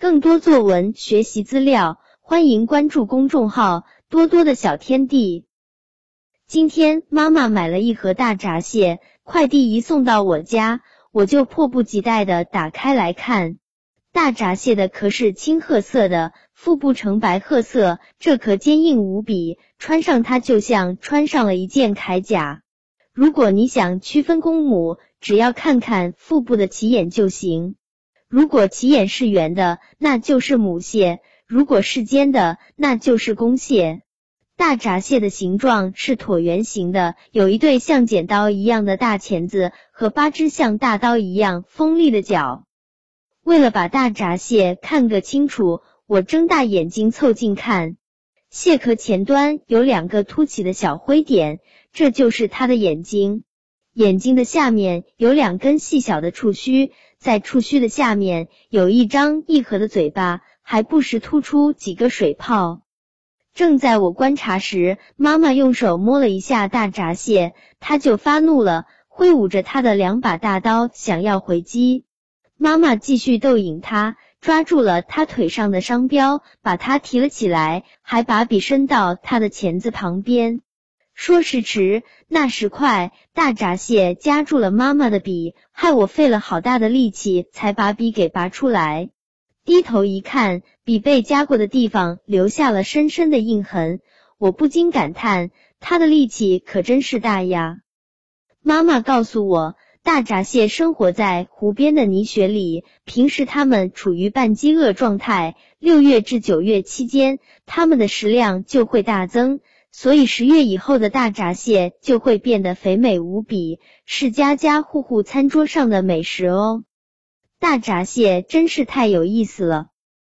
更多作文学习资料，欢迎关注公众号“多多的小天地”。今天妈妈买了一盒大闸蟹，快递一送到我家，我就迫不及待的打开来看。大闸蟹的壳是青褐色的，腹部呈白褐色，这壳坚硬无比，穿上它就像穿上了一件铠甲。如果你想区分公母，只要看看腹部的起眼就行。如果起眼是圆的，那就是母蟹；如果是尖的，那就是公蟹。大闸蟹的形状是椭圆形的，有一对像剪刀一样的大钳子和八只像大刀一样锋利的角。为了把大闸蟹看个清楚，我睁大眼睛凑近看，蟹壳前端有两个凸起的小灰点。这就是它的眼睛，眼睛的下面有两根细小的触须，在触须的下面有一张一合的嘴巴，还不时突出几个水泡。正在我观察时，妈妈用手摸了一下大闸蟹，它就发怒了，挥舞着它的两把大刀想要回击。妈妈继续逗引它，抓住了它腿上的商标，把它提了起来，还把笔伸到它的钳子旁边。说时迟，那时快，大闸蟹夹住了妈妈的笔，害我费了好大的力气才把笔给拔出来。低头一看，笔被夹过的地方留下了深深的印痕，我不禁感叹，他的力气可真是大呀。妈妈告诉我，大闸蟹生活在湖边的泥穴里，平时它们处于半饥饿状态，六月至九月期间，它们的食量就会大增。所以十月以后的大闸蟹就会变得肥美无比，是家家户户餐桌上的美食哦。大闸蟹真是太有意思了。